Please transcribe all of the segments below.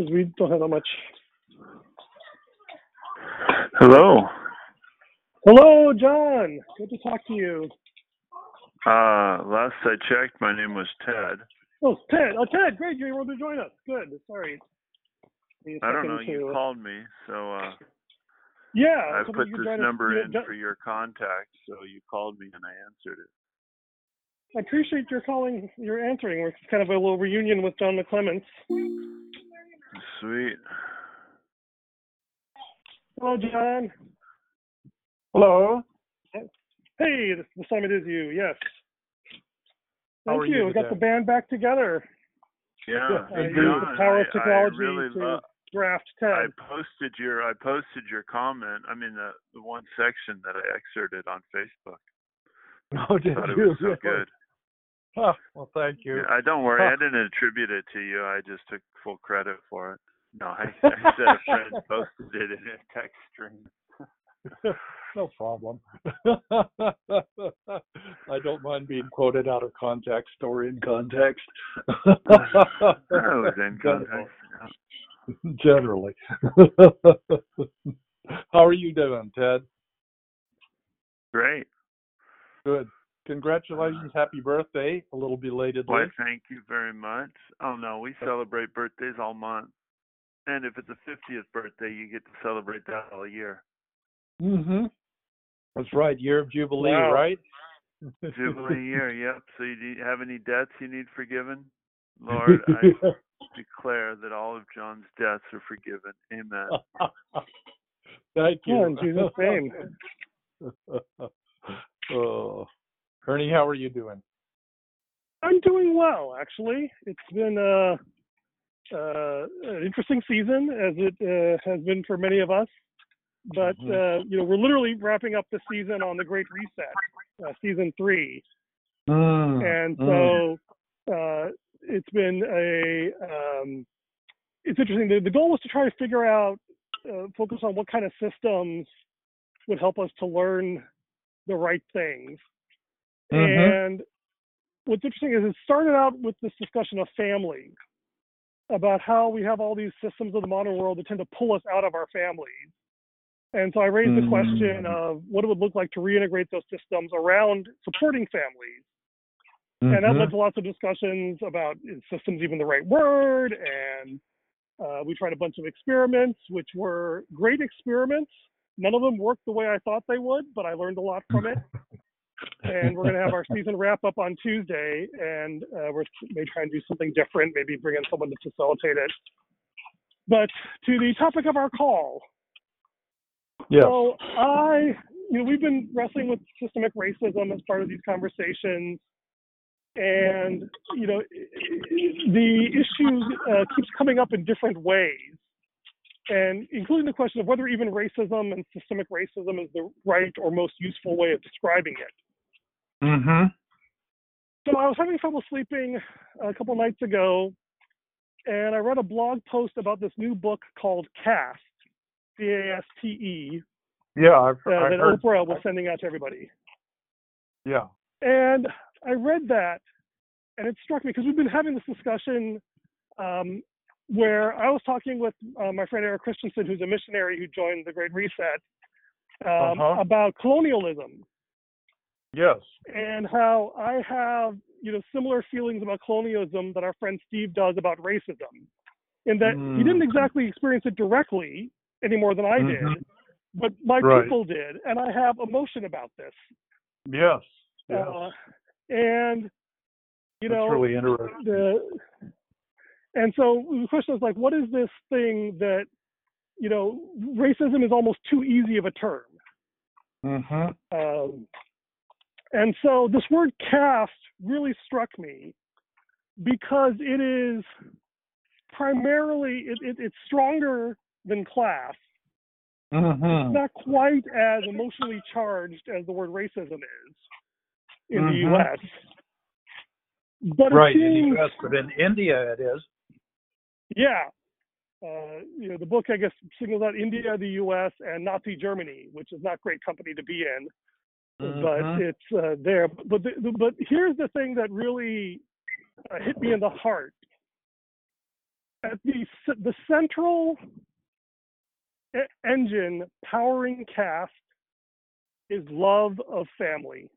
because we don't have that much. Hello. Hello, John. Good to talk to you. Uh, last I checked, my name was Ted. Oh, Ted. Oh, Ted. Great. You're able to join us. Good. Sorry. Give me a I don't know. You called me, so uh, Yeah. I put this us. number Yeah, in for your contact. So you called me and I answered it. I appreciate your calling, your answering. We're kind of a little reunion with John McClements. Sweet. Hello, John. Hello. Hey, this, this time it is you. Yes. How Thank are you We got the band back together. Yeah. And use the John, power of I- technology I really to lo- draft I posted your I posted your comment. I mean the the one section that I excerpted on Facebook. Oh, did Thought it was so good. Oh, well, thank you. Yeah, I don't worry. Huh. I didn't attribute it to you. I just took full credit for it. No, I, I said a friend posted it in a text stream. no problem. I don't mind being quoted out of context or in context. I was in context. Generally. How are you doing, Ted? Great. Good. Congratulations. Happy birthday. A little belatedly. Why, thank you very much. Oh no, we celebrate birthdays all month. And if it's a 50th birthday, you get to celebrate that all year. Mm-hmm. That's right. Year of Jubilee, Wow. right? Jubilee year, yep. So you have any debts you need forgiven? Lord, I declare that all of John's debts are forgiven. Amen. Thank you. Yeah, in Jesus' name. oh. Ernie, how are you doing? I'm doing well, actually. It's been uh, uh, an interesting season, as it uh, has been for many of us. But Mhm. uh, you know, we're literally wrapping up the season on the Great Reset, uh, season three, Mm. and Mm. so uh, it's been a um, it's interesting. The, the goal was to try to figure out, uh, focus on what kind of systems would help us to learn the right things. Mhm. And what's interesting is it started out with this discussion of family, about how we have all these systems of the modern world that tend to pull us out of our families. And so I raised the question Mm. of what it would look like to reintegrate those systems around supporting families. And that led to lots of discussions about is systems even the right word? And uh, we tried a bunch of experiments, which were great experiments. None of them worked the way I thought they would, but I learned a lot from it and we're going to have our season wrap up on Tuesday, and uh, we're may try and do something different, maybe bring in someone to facilitate it. But to the topic of our call, Yes. so I, you know, we've been wrestling with systemic racism as part of these conversations, and you know, the issue uh, keeps coming up in different ways, and including the question of whether even racism and systemic racism is the right or most useful way of describing it. Mm-hmm. So I was having trouble sleeping a couple nights ago, and I read a blog post about this new book called Caste, C-A-S-T-E, Yeah, I've, uh, I've that heard. Oprah was sending out to everybody. Yeah. And I read that, and it struck me because we've been having this discussion um, where I was talking with uh, my friend Eric Christensen, who's a missionary who joined the Great Reset, um, Uh-huh. about colonialism Yes. and how I have, you know, similar feelings about colonialism that our friend Steve does about racism. In that he didn't Mm. exactly experience it directly any more than I did, Mhm. but my Right. people did, and I have emotion about this. Yes. Yes. Uh, and you That's know, really interesting. the and so the question is like, what is this thing that you know, racism is almost too easy of a term. Mm-hmm. Um, and so this word caste really struck me because it is primarily it, it, it's stronger than class. Mm-hmm. It's not quite as emotionally charged as the word racism is in the Mhm. U.S. But Right. it In the U.S., but in India it is. yeah, uh, you know, the book I guess signals out India, the U.S., and Nazi Germany, which is not great company to be in. But Mhm. it's uh, there. But the, the, but here's the thing that really uh, hit me in the heart. at the the central engine powering caste is love of family.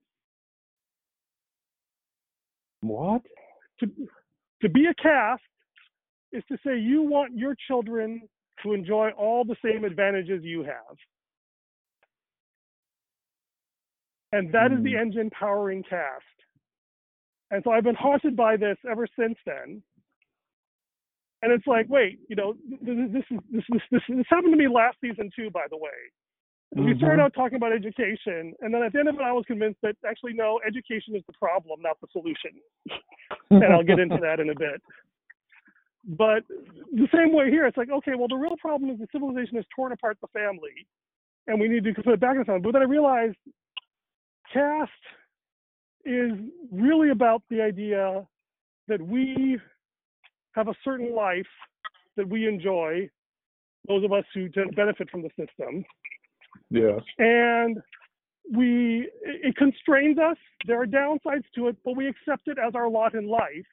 What? To, to be a caste is to say you want your children to enjoy all the same advantages you have. And that mm. is the hmm. engine powering caste. And so I've been haunted by this ever since then. And it's like, wait, you know, this this this this this, this happened to me last season too, by the way. Mm-hmm. We started out talking about education, and then at the end of it, I was convinced that actually, no, education is the problem, not the solution. and I'll get into that in a bit. But the same way here, it's like, okay, well, the real problem is the civilization has torn apart the family, and we need to put it back in the family. But then I realized caste is really about the idea that we have a certain life that we enjoy, those of us who benefit from the system. Yes. And we it constrains us. There are downsides to it, but we accept it as our lot in life.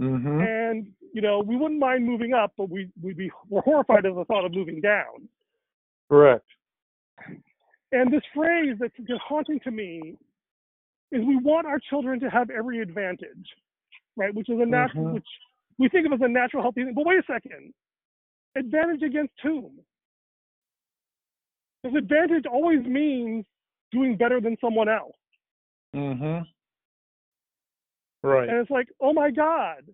Mm-hmm. And you know, we wouldn't mind moving up, but we we'd be we're horrified at the thought of moving down. Correct. And this phrase that's just haunting to me is we want our children to have every advantage, right? Which is a natural, mm-hmm. which we think of as a natural healthy thing. But wait a second, advantage against whom? Because advantage always means doing better than someone else. Mm-hmm. Right. And it's like, oh my God,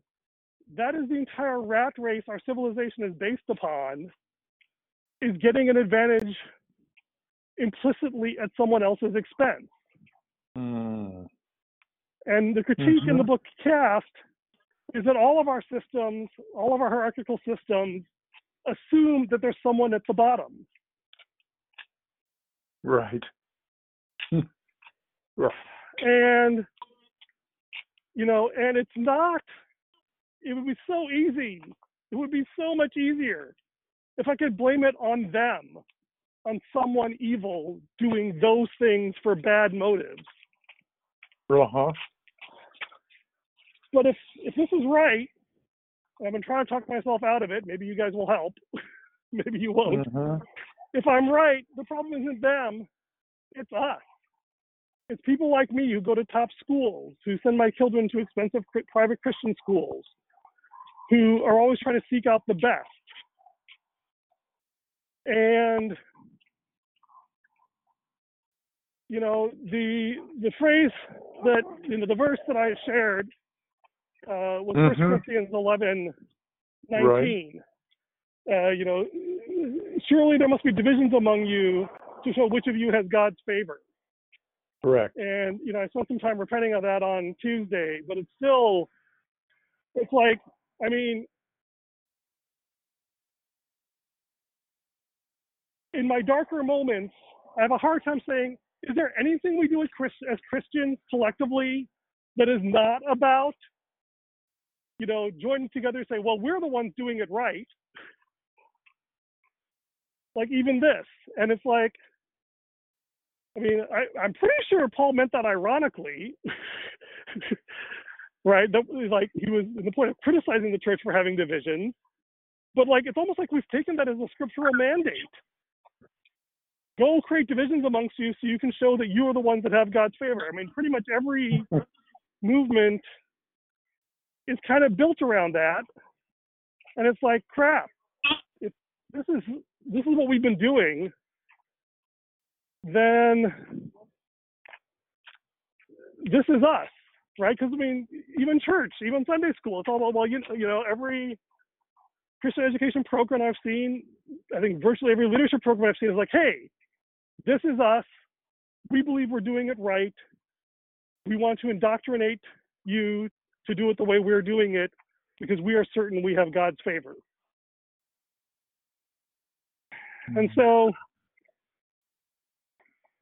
that is the entire rat race our civilization is based upon, is getting an advantage implicitly at someone else's expense. Mm. And the critique mm-hmm. in the mm-hmm. book Caste is that all of our systems, all of our hierarchical systems, assume that there's someone at the bottom. Right. right. And you know, and it's not. It would be so easy. It would be so much easier if I could blame it on them, on someone evil doing those things for bad motives. Uh-huh. But if if this is right, I've been trying to talk myself out of it. Maybe you guys will help. maybe you won't. Uh-huh. If I'm right, the problem isn't them, it's us. It's people like me who go to top schools, who send my children to expensive private Christian schools, who are always trying to seek out the best. And you know the the phrase that you know the verse that I shared uh, was First mm-hmm. Corinthians eleven nineteen. Right. Uh, you know, surely there must be divisions among you to show which of you has God's favor. Correct. And you know, I spent some time repenting of that on Tuesday, but it's still, it's like, I mean, in my darker moments, I have a hard time saying, is there anything we do as, as Christians collectively that is not about, you know, joining together and say, well, we're the ones doing it right. Like even this, and it's like, I mean, I, I'm pretty sure Paul meant that ironically, right? That like he was in the point of criticizing the church for having divisions, but like it's almost like we've taken that as a scriptural mandate. Go create divisions amongst you so you can show that you are the ones that have God's favor. I mean, pretty much every movement is kind of built around that, and it's like crap. If this is this is what we've been doing then this is us, right? Because I mean, even church, even Sunday school, it's all about well, you know, you know, every Christian education program I've seen, I think virtually every leadership program I've seen is like, hey, this is us. We believe we're doing it right. We want to indoctrinate you to do it the way we're doing it because we are certain we have God's favor. And so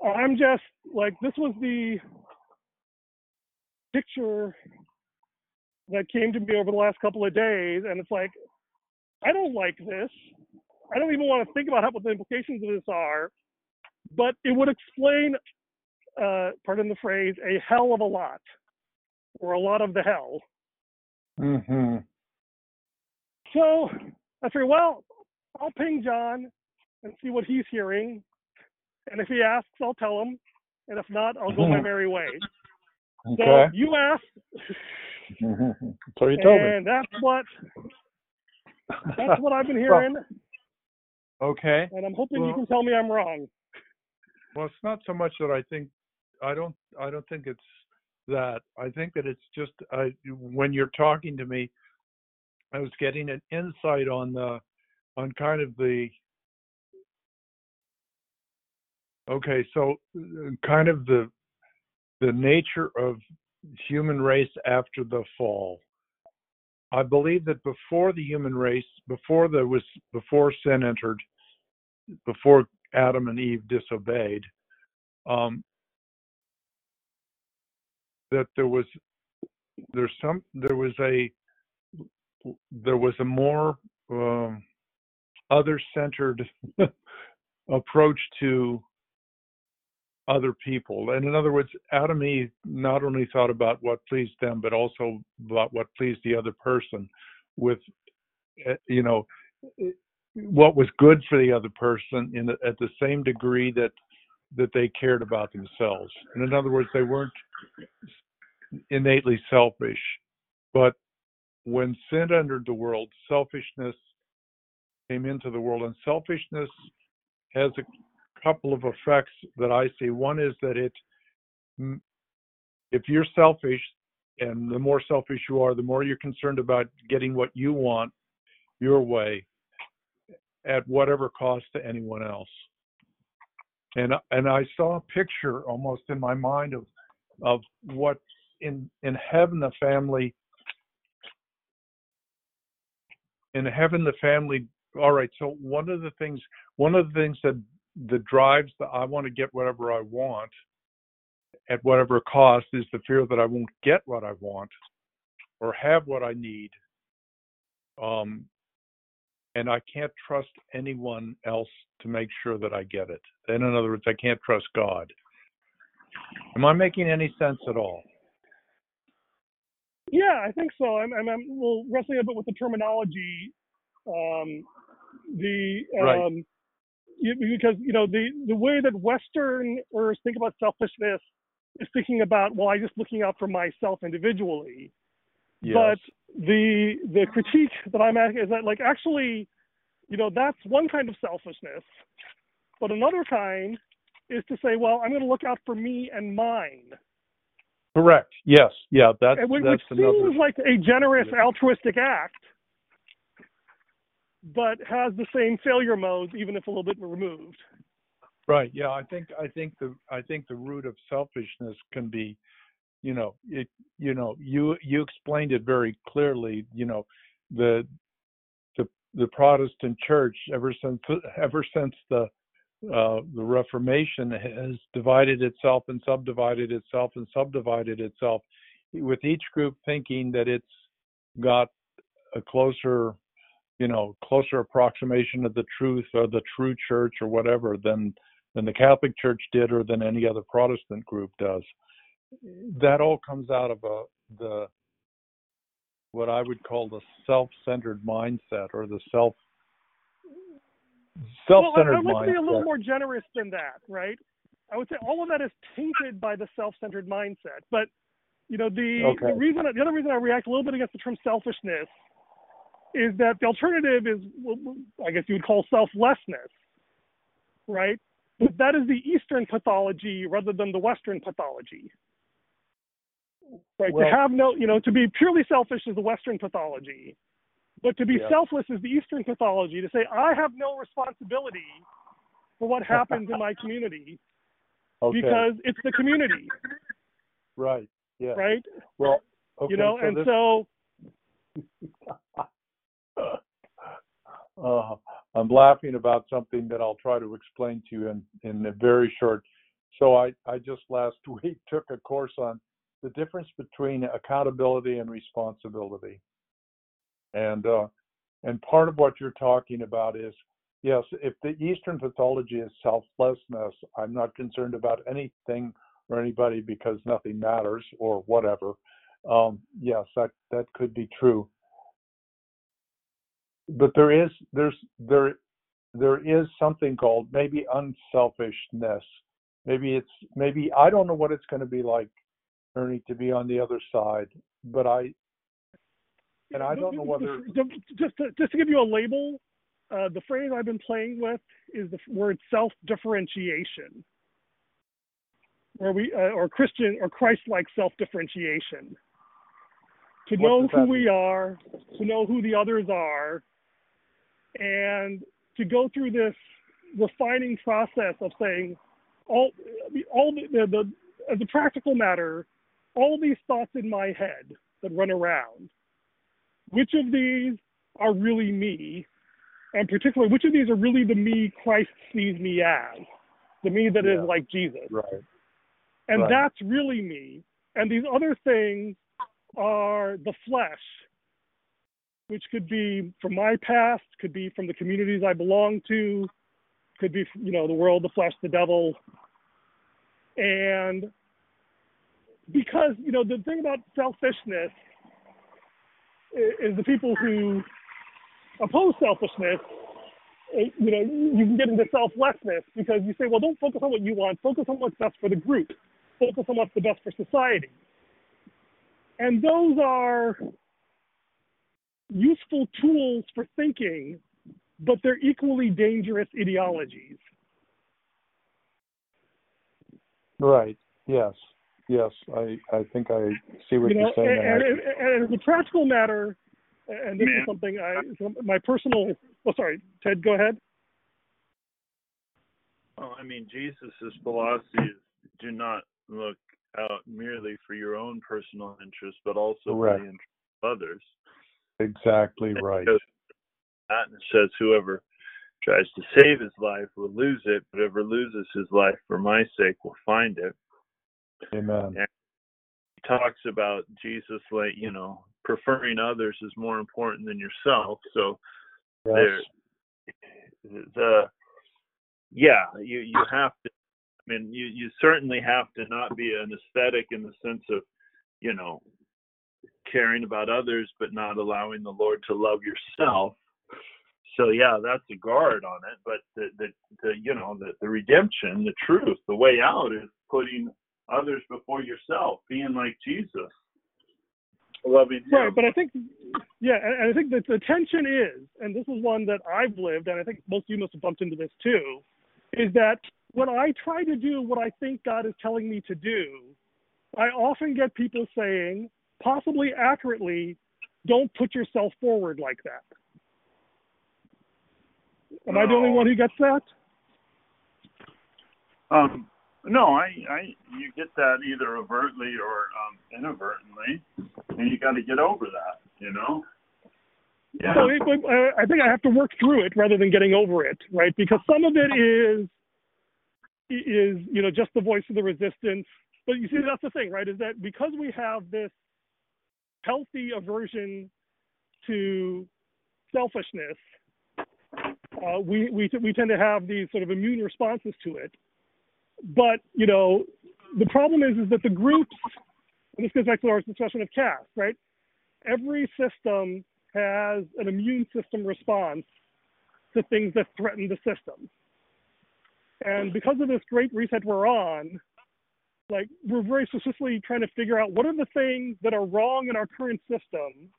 I'm just like this was the picture that came to me over the last couple of days, and it's like I don't like this. I don't even want to think about what the implications of this are, but it would explain, uh, pardon the phrase, a hell of a lot, or a lot of the hell. Mm-hmm. So I figured, well, I'll ping John and see what he's hearing. And if he asks, I'll tell him. And if not, I'll go my merry way. So Okay. you asked, so you told me. and that's what that's what I've been hearing. Okay. And I'm hoping you can tell me I'm wrong. Well, it's not so much that I think I don't I don't think it's that. I think that it's just I when you're talking to me, I was getting an insight on the on kind of the okay, so uh, kind of the the nature of human race after the fall. I believe that before the human race, before there was before sin entered, before Adam and Eve disobeyed, um, that there was there's some there was a there was a more um, other-centered approach to other people. And in other words, Adam and Eve not only thought about what pleased them, but also about what pleased the other person with, eh, you know, what was good for the other person in the, at the same degree that that they cared about themselves. And in other words, they weren't innately selfish, but when sin entered the world, selfishness came into the world, and selfishness has a couple of effects that I see. One is that it, if you're selfish, and the more selfish you are, the more you're concerned about getting what you want your way at whatever cost to anyone else. And and I saw a picture almost in my mind of of what in in heaven the family in heaven the family all right so one of the things one of the things that that drives the i want to get whatever i want at whatever cost is the fear that i won't get what i want or have what i need um and i can't trust anyone else to make sure that i get it and in other words i can't trust god am i making any sense at all Yeah, I think so. I'm, I'm, I'm little wrestling a bit with the terminology. Um, the um, Right. you, because you know the the way that Westerners think about selfishness is thinking about well, I'm just looking out for myself individually. Yes But the the critique that I'm at is that like actually, you know, that's one kind of selfishness, but another kind is to say, well, I'm going to look out for me and mine. correct yes yeah that's which, that's which another seems like a generous Yeah. altruistic act, but has the same failure modes, even if a little bit removed. Right. Yeah. I think I think the I think the root of selfishness can be, you know, it you know, you you explained it very clearly, you know, the the the Protestant church ever since ever since the uh, the Reformation has divided itself and subdivided itself and subdivided itself, with each group thinking that it's got a closer, you know, closer approximation of the truth or the true church or whatever than than the Catholic Church did or than any other Protestant group does. That all comes out of a the what I would call the self-centered mindset or the self Well, I, self-centered like to be a little more generous than that, right? I would say all of that is tainted by the self-centered mindset. But you know, the, Okay. the reason, the other reason I react a little bit against the term selfishness is that the alternative is, well, I guess you would call selflessness, right? But that is the Eastern pathology rather than the Western pathology. Right. Well- to have no, you know, to be purely selfish is the Western pathology. But to be Yeah. selfless is the Eastern pathology. To say, I have no responsibility for what happens in my community Okay. because it's the community, right. Yeah. right? Well, okay. you know, so and this, so, uh, I'm laughing about something that I'll try to explain to you in, in a very short. So I, I just last week took a course on the difference between accountability and responsibility. And uh, and part of what you're talking about is yes, if the Eastern pathology is selflessness, I'm not concerned about anything or anybody because nothing matters or whatever. Um, yes, that that could be true. but there is there's there there is something called maybe unselfishness. Maybe it's maybe I don't know what it's going to be like, Ernie, to be on the other side. But I and I don't know whether just to, just to give you a label, uh, the phrase I've been playing with is the word self-differentiation, where we uh, or Christian or Christ-like self-differentiation. To What know who we are, to know who the others are, and to go through this refining process of saying all all the, the, the as a practical matter, all these thoughts in my head that run around, which of these are really me, and particularly which of these are really the me Christ sees me as, the me that is Yeah. like Jesus, right. and Right. that's really me, and these other things are the flesh, which could be from my past, could be from the communities I belong to, could be you know the world, the flesh, the devil, and because you know the thing about selfishness is the people who oppose selfishness eh, you know you can get into selflessness because you say well don't focus on what you want focus on what's best for the group focus on what's the best for society and those are useful tools for thinking but they're equally dangerous ideologies Right. Yes. Yes. I I think I see what you know, you're saying. and, and and, and, as a practical matter, and this Man. is something I, my personal. Oh, sorry, Ted, go ahead. Well, I mean, Jesus' philosophy is do not look out merely for your own personal interest, but also for the interest of others. exactly right. Because that says, whoever tries to save his life will lose it, but whoever loses his life for my sake will find it. Amen. He talks about Jesus, like, you know, preferring others is more important than yourself. So, Yes. there the yeah you you have to i mean you you certainly have to not be an ascetic in the sense of you know caring about others but not allowing the lord to love yourself so yeah that's a guard on it but the the, the you know the, the redemption the truth the way out is putting others before yourself being like jesus loving him Right, but I think, yeah, and, and I think that the tension is, and this is one that I've lived, and I think most of you must have bumped into this too, is that when I try to do what I think God is telling me to do, I often get people saying, possibly accurately, don't put yourself forward like that. Am I the only one who gets that? Um, no, I, I, you get that either overtly or um, inadvertently, and you got to get over that. You know. Yeah. So it, uh, I think I have to work through it rather than getting over it, right? Because some of it is is you know just the voice of the resistance. But you see, that's the thing, right? Is that because we have this healthy aversion to selfishness, uh, we we we tend to have these sort of immune responses to it. But you know, the problem is is that the groups. And this goes back to our discussion of caste, right? Every system has an immune system response to things that threaten the system. And because of this great reset we're on, like we're very specifically trying to figure out what are the things that are wrong in our current system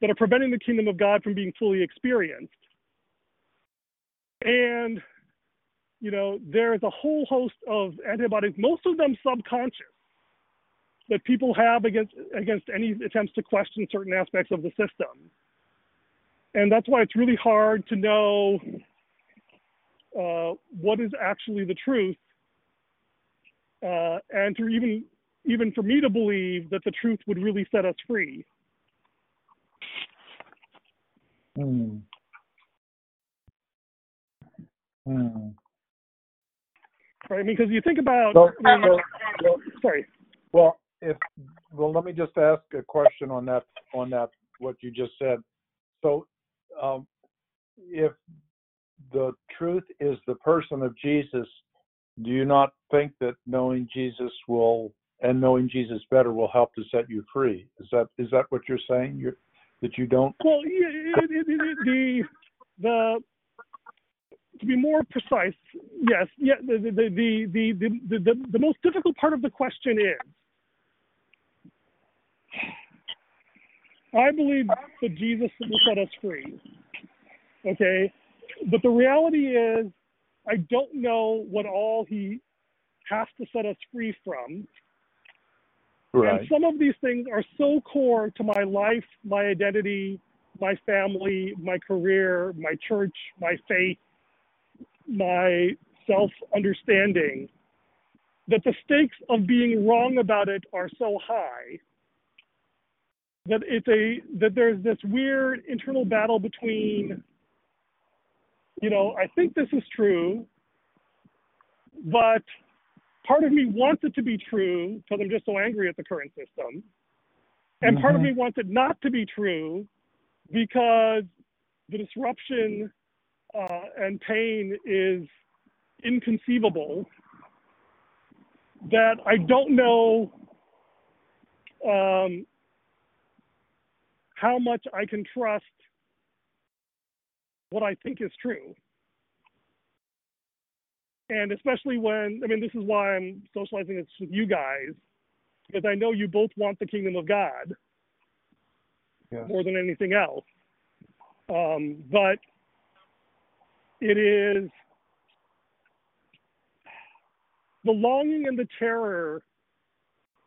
that are preventing the kingdom of God from being fully experienced. And you know, there's a whole host of antibodies, most of them subconscious, that people have against against any attempts to question certain aspects of the system and that's why it's really hard to know uh, what is actually the truth, uh, and to even even for me to believe that the truth would really set us free. Hmm. Hmm. Right? I mean, because you think about, So, I mean, so- well, sorry, well, if well, let me just ask a question on that on that what you just said. So, um, if the truth is the person of Jesus, do you not think that knowing Jesus will and knowing Jesus better will help to set you free? Is that is that what you're saying? You're, that you don't? well, it, it, it, the the to be more precise, yes, yeah, the the the the the, the, the, most difficult part of the question is I believe that Jesus will set us free. Okay? But the reality is I don't know what all he has to set us free from. Right. And some of these things are so core to my life, my identity, my family, my career, my church, my faith, my self understanding that the stakes of being wrong about it are so high that it's a that there's this weird internal battle between you know i think this is true but part of me wants it to be true because i'm just so angry at the current system and mm-hmm. part of me wants it not to be true because the disruption uh, and pain is inconceivable that I don't know um, how much I can trust what I think is true. And especially when, I mean, this is why I'm socializing this with you guys, because I know you both want the kingdom of God yes. more than anything else. Um, but it is the longing and the terror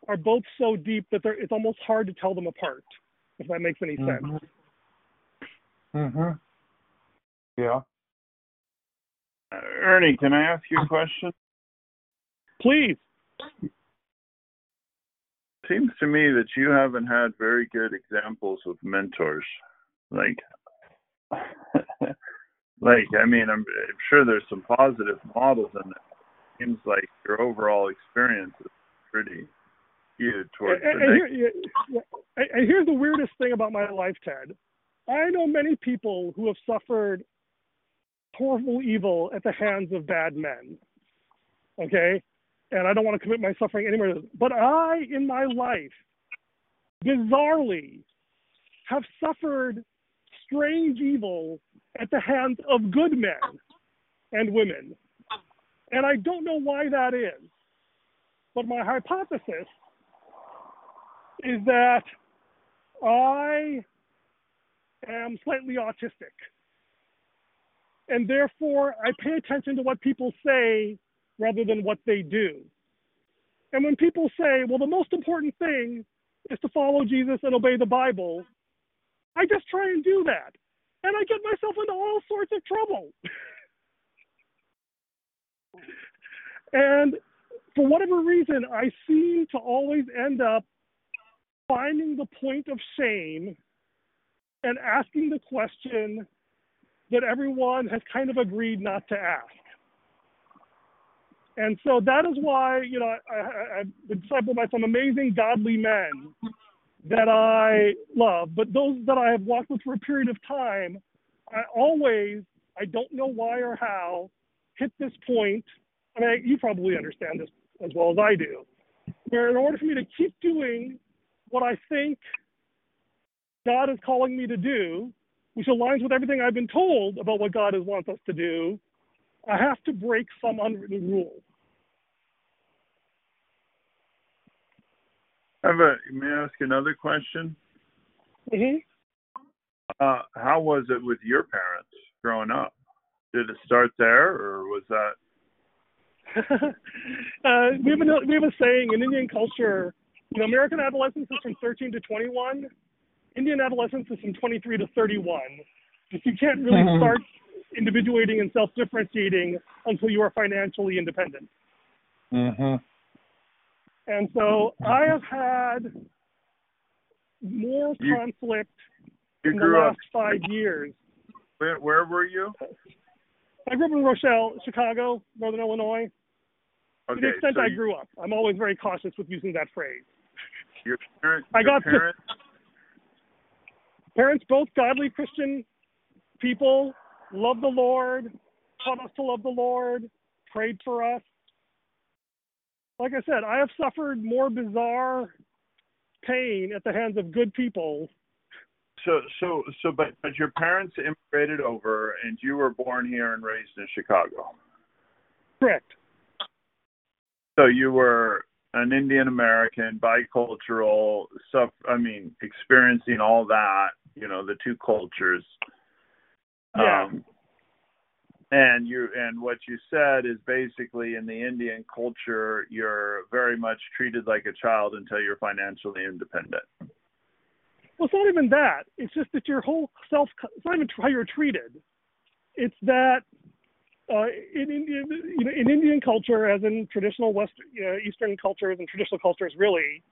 are both so deep that it's almost hard to tell them apart, if that makes any sense. Mm-hmm. mm-hmm. Yeah. Uh, Ernie, can I ask you a question? Please. Seems to me that you haven't had very good examples of mentors. Like, like I mean, I'm, I'm sure there's some positive models in it seems like your overall experience is pretty skewed towards and, the and, here, and here's the weirdest thing about my life, Ted. I know many people who have suffered horrible evil at the hands of bad men. Okay? And I don't want to commit my suffering anywhere. But I, in my life, bizarrely, have suffered strange evil at the hands of good men and women. And I don't know why that is. But my hypothesis is that I am slightly autistic. And therefore, I pay attention to what people say rather than what they do. And when people say, well, the most important thing is to follow Jesus and obey the Bible, I just try and do that. And I get myself into all sorts of trouble. And for whatever reason, I seem to always end up finding the point of shame and asking the question that everyone has kind of agreed not to ask. And so that is why, you know, I, have been discipled by some amazing godly men that I love, but those that I have walked with for a period of time, I always, I don't know why or how, hit this point I mean, you probably understand this as well as I do, where in order for me to keep doing what I think God is calling me to do, which aligns with everything I've been told about what God wants us to do, I have to break some unwritten rule. I have a, may I ask another question? Mm-hmm. Uh, how was it with your parents growing up? Did it start there, or was that uh, we have a we have a saying in Indian culture. You know, American adolescence is from 13 to 21. Indian adolescence is from 23 to 31. Just you can't really mm-hmm. start individuating and self-differentiating until you are financially independent. Mm-hmm. And so I have had more you, conflict you in the last up, five years. Where, where were you? I grew up in Rochelle, Chicago, Northern Illinois. Okay, to the extent so I you, grew up, I'm always very cautious with using that phrase. Your parents, I got parents, parents, both godly Christian people, love the Lord, taught us to love the Lord, prayed for us. Like I said, I have suffered more bizarre pain at the hands of good people so so so but but your parents immigrated over and you were born here and raised in Chicago. Correct. So you were an Indian American, bicultural, stuff. I mean, experiencing all that, you know, the two cultures. Yeah. Um, and you and what you said is basically in the Indian culture, you're very much treated like a child until you're financially independent. Well, it's not even that. It's just that your whole self. It's not even how you're treated. It's that uh, in Indian, you know, in Indian culture, as in traditional West, uh, Eastern cultures and traditional cultures, really,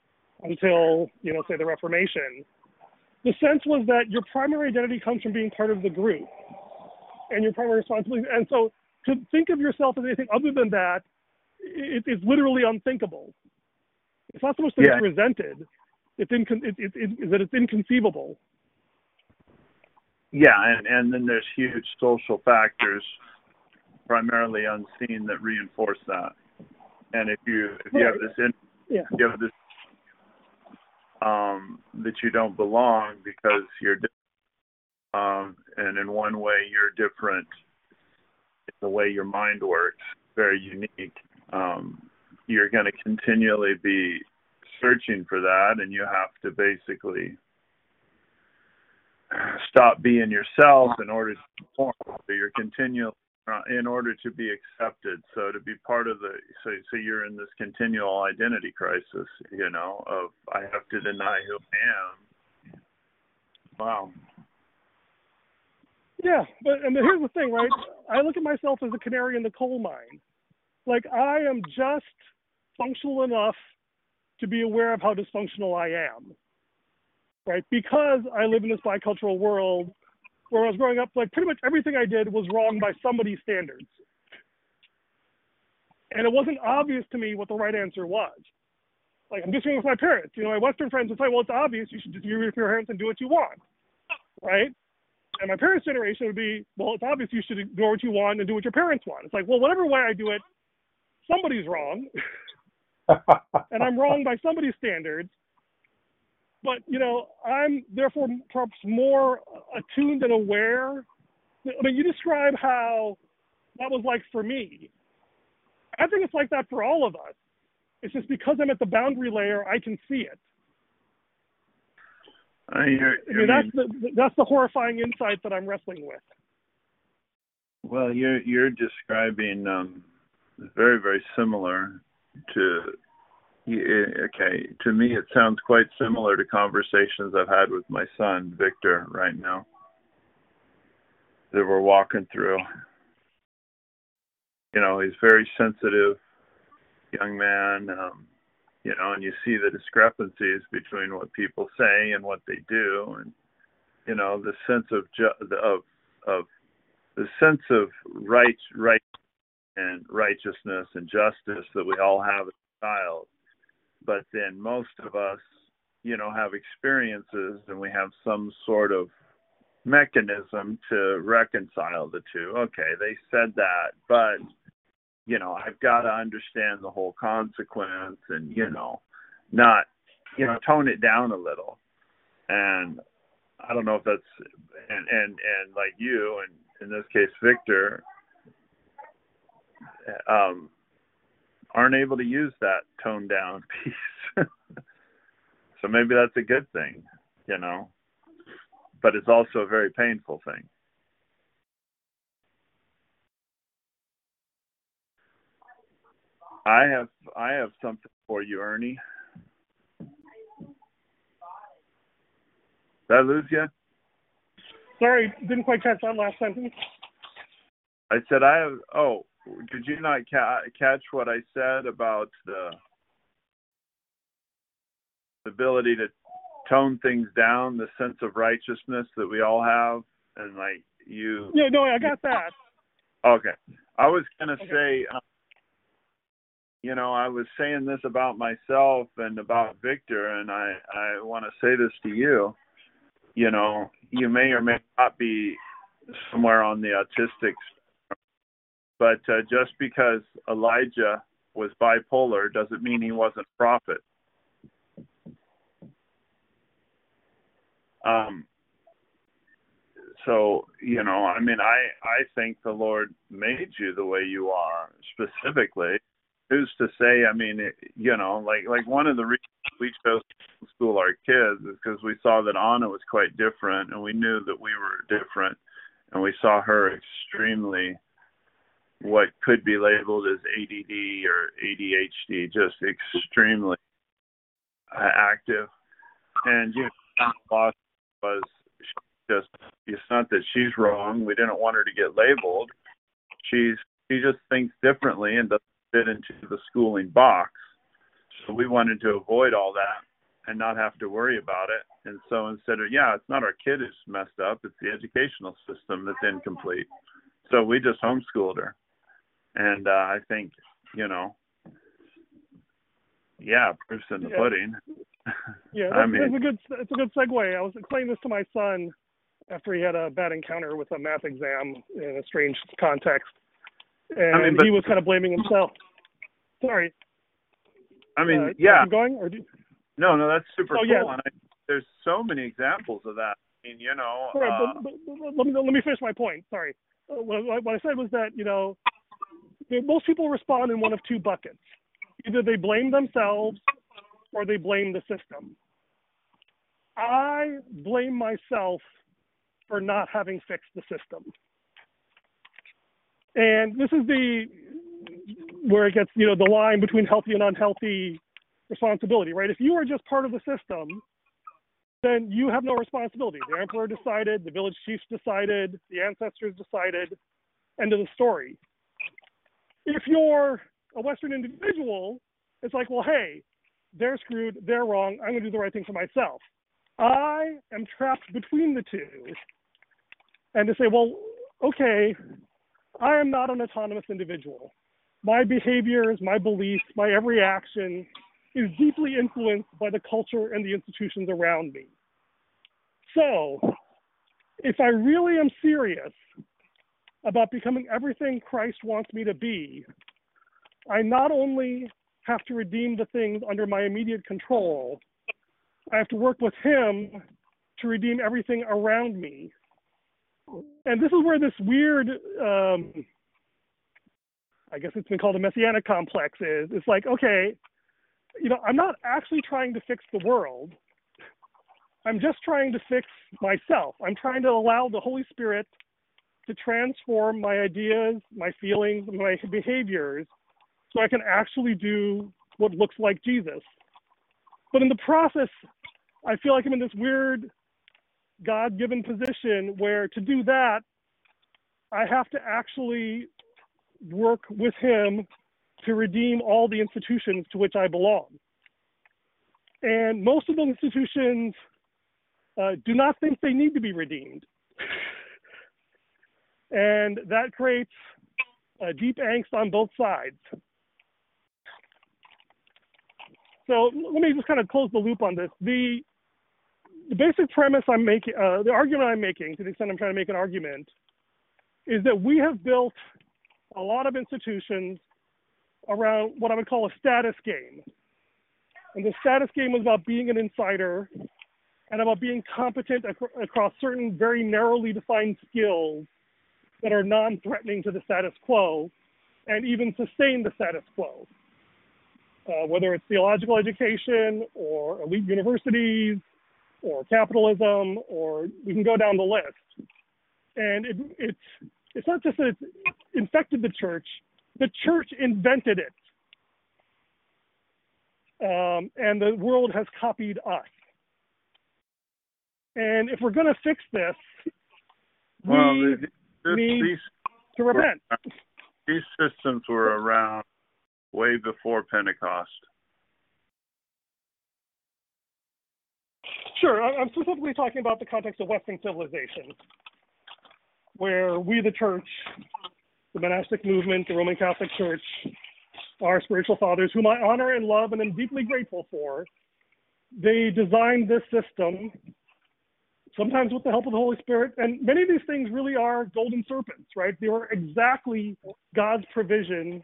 until you know, say the Reformation, the sense was that your primary identity comes from being part of the group, and your primary responsibility. And so, to think of yourself as anything other than that, it, it's literally unthinkable. It's not so much that Yeah. it's resented; it's incon- it, it, it, that it's inconceivable. Yeah, and and then there's huge social factors, primarily unseen, that reinforce that. And if you if you have this in, Yeah. you have this um that you don't belong because you're. Um and in one way you're different in the way your mind works very unique. Um you're going to continually be searching for that and you have to basically stop being yourself in order to perform. So you're continually uh, in order to be accepted. So to be part of the so so you're in this continual identity crisis you know of i have to deny who i am. Wow Yeah, but and here's the thing, right? I look at myself as a canary in the coal mine. Like I am just functional enough to be aware of how dysfunctional I am. Right? Because I live in this bicultural world where I was growing up, like pretty much everything I did was wrong by somebody's standards. And it wasn't obvious to me what the right answer was. Like I'm disagreeing with my parents. You know, my Western friends would say, well, it's obvious. You should just disagree with your parents and do what you want. Right? And my parents' generation would be, well, it's obvious you should ignore what you want and do what your parents want. It's like, well, whatever way I do it, somebody's wrong, and I'm wrong by somebody's standards. But you know, I'm therefore perhaps more attuned and aware. I mean, you describe how that was like for me. I think it's like that for all of us. It's just because I'm at the boundary layer, I can see it. I, you're, I mean, that's the that's the horrifying insight that I'm wrestling with. well you're you're describing um very very similar to okay to me it sounds quite similar to conversations i've had with my son victor right now that we're walking through you know he's very sensitive young man um you know and you see the discrepancies between what people say and what they do. And you know the sense of ju- of of the sense of right right and righteousness and justice that we all have as a child. But then most of us you know have experiences and we have some sort of mechanism to reconcile the two. Okay they said that but you know i've got to understand the whole consequence and you know not you know tone it down a little. And i don't know if that's and and and like you and in this case victor um aren't able to use that toned down piece. So maybe that's a good thing you know but it's also a very painful thing I have I have something for you, Ernie. Did I lose you? Sorry, didn't quite catch that last sentence. I said I have. Oh, did you not ca- catch what I said about the, ability to tone things down, the sense of righteousness that we all have, and like you? Yeah, no, I got that. Okay, I was gonna Okay. say. Um, you know, I was saying this about myself and about Victor, and I I want to say this to you. You know, you may or may not be somewhere on the autistic spectrum, but uh, just because Elijah was bipolar doesn't mean he wasn't a prophet. Um, so you know, I mean, I I think the Lord made you the way you are specifically. Who's to say? I mean, it, you know, like like one of the reasons we chose to school our kids is because we saw that Anna was quite different, and we knew that we were different, and we saw her extremely what could be labeled as ADD or ADHD, just extremely uh, active. And you know, boss was just it's not that she's wrong. We didn't want her to get labeled. She's she just thinks differently and doesn't fit into the schooling box. So we wanted to avoid all that and not have to worry about it. And so instead of yeah, it's not our kid who's messed up, it's the educational system that's incomplete. So we just homeschooled her. And uh, I think, you know, yeah, proof's in the Yeah. pudding. Yeah, I mean- that's a good it's a good segue. I was explaining this to my son after he had a bad encounter with a math exam in a strange context, and mean, but- he was kind of blaming himself. Sorry. I mean, uh, yeah, going or do, no, no, that's super Oh, cool. yeah. And I, there's so many examples of that. I mean, you know, right, uh, but, but, let me let me finish my point. Sorry. Uh, what what I said was that you know most people respond in one of two buckets. Either they blame themselves or they blame the system. I blame myself for not having fixed the system. And this is the where it gets, you know, the line between healthy and unhealthy responsibility, right? If you are just part of the system, then you have no responsibility. The emperor decided, the village chiefs decided, the ancestors decided, end of the story. If you're a Western individual, it's like, well, hey, they're screwed, they're wrong, I'm going to do the right thing for myself. I am trapped between the two. And to say, well, okay, I am not an autonomous individual. My behaviors, my beliefs, my every action is deeply influenced by the culture and the institutions around me. So, if I really am serious about becoming everything Christ wants me to be, I not only have to redeem the things under my immediate control, I have to work with Him to redeem everything around me. And this is where this weird, um, I guess it's been called a messianic complex is. It's like, okay, you know, I'm not actually trying to fix the world. I'm just trying to fix myself. I'm trying to allow the Holy Spirit to transform my ideas, my feelings, my behaviors so I can actually do what looks like Jesus. But in the process, I feel like I'm in this weird God given position where to do that, I have to actually work with Him to redeem all the institutions to which I belong. And most of those institutions uh, do not think they need to be redeemed. and that creates uh, deep angst on both sides. So let me just kind of close the loop on this. The, the basic premise I'm making, uh, the argument I'm making, to the extent I'm trying to make an argument, is that we have built a lot of institutions around what I would call a status game. And the status game is about being an insider and about being competent ac- across certain very narrowly defined skills that are non threatening to the status quo and even sustain the status quo. Uh, whether it's theological education or elite universities or capitalism, or we can go down the list. And it, it's, it's not just that it's infected the church, the church invented it. Um, and the world has copied us. And if we're going to fix this, we well, the, this, need these to repent. these systems were around way before Pentecost. Sure, I'm specifically talking about the context of Western civilization, where we, the church, the monastic movement, the Roman Catholic Church, our spiritual fathers, whom I honor and love and am deeply grateful for, they designed this system, sometimes with the help of the Holy Spirit. And many of these things really are golden serpents, right? They were exactly God's provision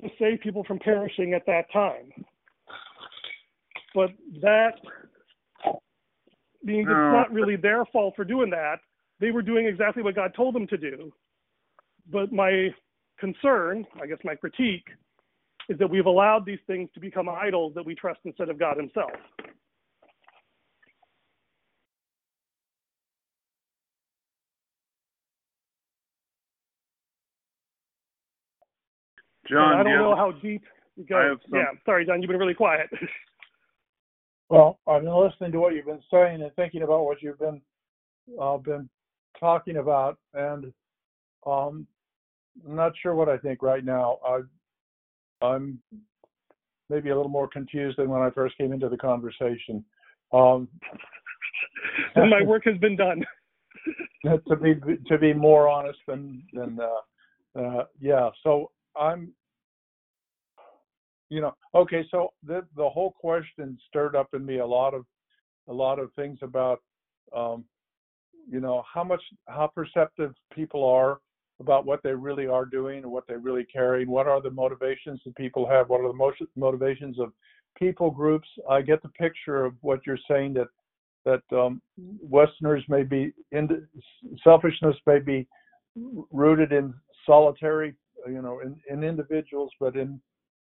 to save people from perishing at that time. But that means No. it's not really their fault for doing that. they were doing exactly what God told them to do. But my concern, I guess my critique, is that we've allowed these things to become idols that we trust instead of God Himself. John, and I don't do you know how deep I have some- Yeah, sorry, John, you've been really quiet. Well, I've been listening to what you've been saying and thinking about what you've been uh, been talking about, and um, I'm not sure what I think right now. I, I'm maybe a little more confused than when I first came into the conversation. Um, and my work has been done. to be to be more honest than than uh, uh, yeah. So I'm, you know, okay. So the the whole question stirred up in me a lot of a lot of things about, um, you know, how much how perceptive people are about what they really are doing and what they really carry. And what are the motivations that people have? What are the motion, motivations of people groups? I get the picture of what you're saying that that um, Westerners may be in selfishness may be rooted in solitary, you know, in, in individuals, but in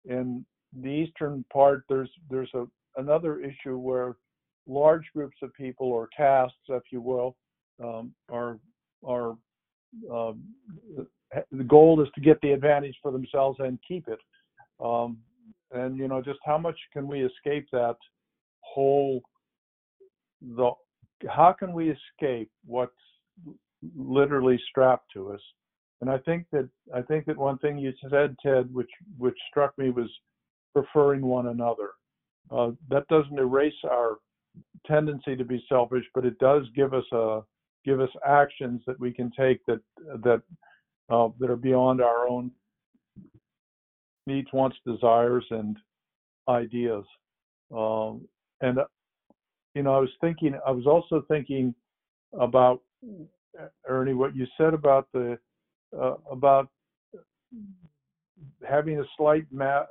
in the eastern part, there's there's a another issue where large groups of people or castes, if you will, um, are are um, the goal is to get the advantage for themselves and keep it. Um, and you know, just how much can we escape that whole the how can we escape what's literally strapped to us? And I think that I think that one thing you said, Ted, which which struck me was preferring one another. Uh, that doesn't erase our tendency to be selfish, but it does give us a give us actions that we can take that that uh, that are beyond our own needs, wants, desires, and ideas. Um, and you know, I was thinking, I was also thinking about Ernie, what you said about the uh, about having a slight ma-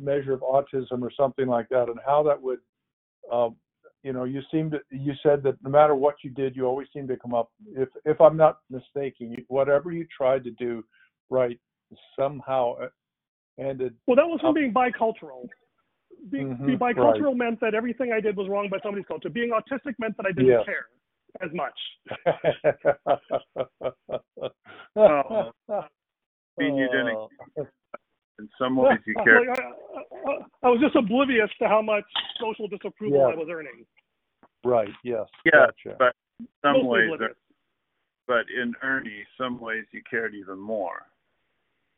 measure of autism or something like that, and how that would, uh, you know, you seemed to, you said that no matter what you did, you always seemed to come up. If if I'm not mistaken, you, whatever you tried to do right somehow ended. Well, that was from up- being bicultural. Be, Mhm, be right. bicultural meant that everything I did was wrong by somebody's culture. Being autistic meant that I didn't care as much. mean you didn't Oh. in some ways you care. Like, I, I, I was just oblivious to how much social disapproval Yeah. I was earning. Right. Yes. Yeah, Gotcha. but some Mostly ways, oblivious. but in Ernie, some ways you cared even more.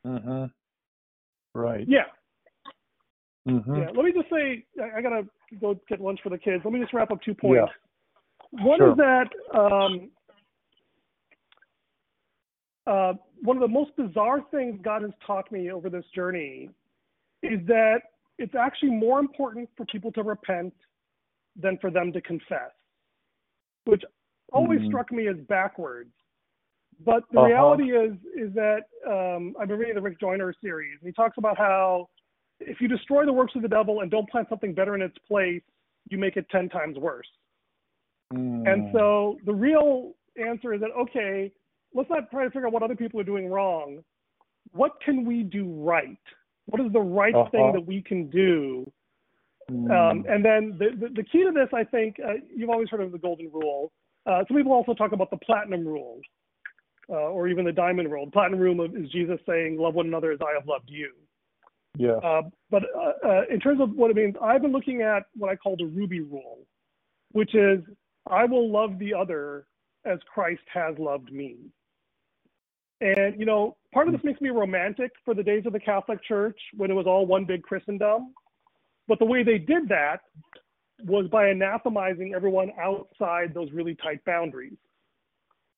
hmm Right. Yeah, hmm yeah. Let me just say, I, I gotta go get lunch for the kids. Let me just wrap up two points. One Sure. is that um, uh, one of the most bizarre things God has taught me over this journey is that it's actually more important for people to repent than for them to confess, which always Mhm. struck me as backwards. But the Uh-huh. reality is is that um, I've been reading the Rick Joyner series, and he talks about how if you destroy the works of the devil and don't plant something better in its place, you make it ten times worse. Mm. And so the real answer is that okay, let's not try to figure out what other people are doing wrong. What can we do right? What is the right Uh-huh. thing that we can do? Mm. Um, and then the, the, the key to this, I think, uh, you've always heard of the golden rule. Uh, some people also talk about the platinum rule, uh, or even the diamond rule. The platinum rule is Jesus saying, "Love one another as I have loved you." yeah. Uh, but uh, uh, in terms of what it means, I've been looking at what I call the Ruby Rule, which is I will love the other as Christ has loved me. And, you know, part of this hmm. makes me romantic for the days of the Catholic Church when it was all one big Christendom. But the way they did that was by anathemizing everyone outside those really tight boundaries.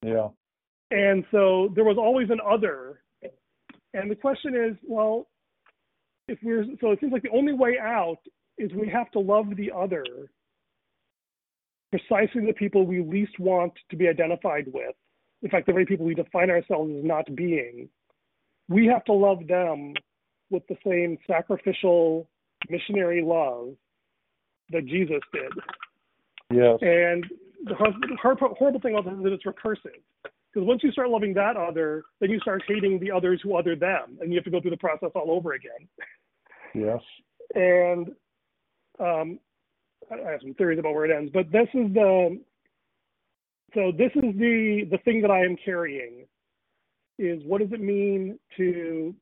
Yeah. And so there was always an other. And the question is, well, if we're so it seems like the only way out is we have to love the other precisely the people we least want to be identified with. In fact, the very people we define ourselves as not being. We have to love them with the same sacrificial missionary love that Jesus did. Yes. And the hor- hor- horrible thing about this is that it's recursive. Because once you start loving that other, then you start hating the others who other them, and you have to go through the process all over again. Yes. And um, I have some theories about where it ends, but this is the so this is the the thing that I am carrying is what does it mean to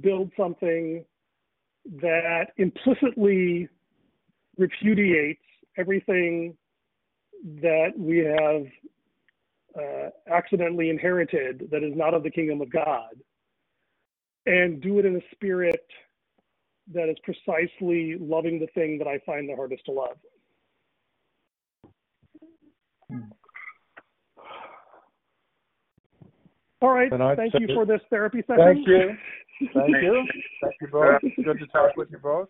build something that implicitly repudiates everything that we have uh, accidentally inherited that is not of the kingdom of God, and do it in a spirit that is precisely loving the thing that I find the hardest to love. All right. And Thank say- you for this therapy session. Thank you. Thank you. Thank you both. Good to talk with you both.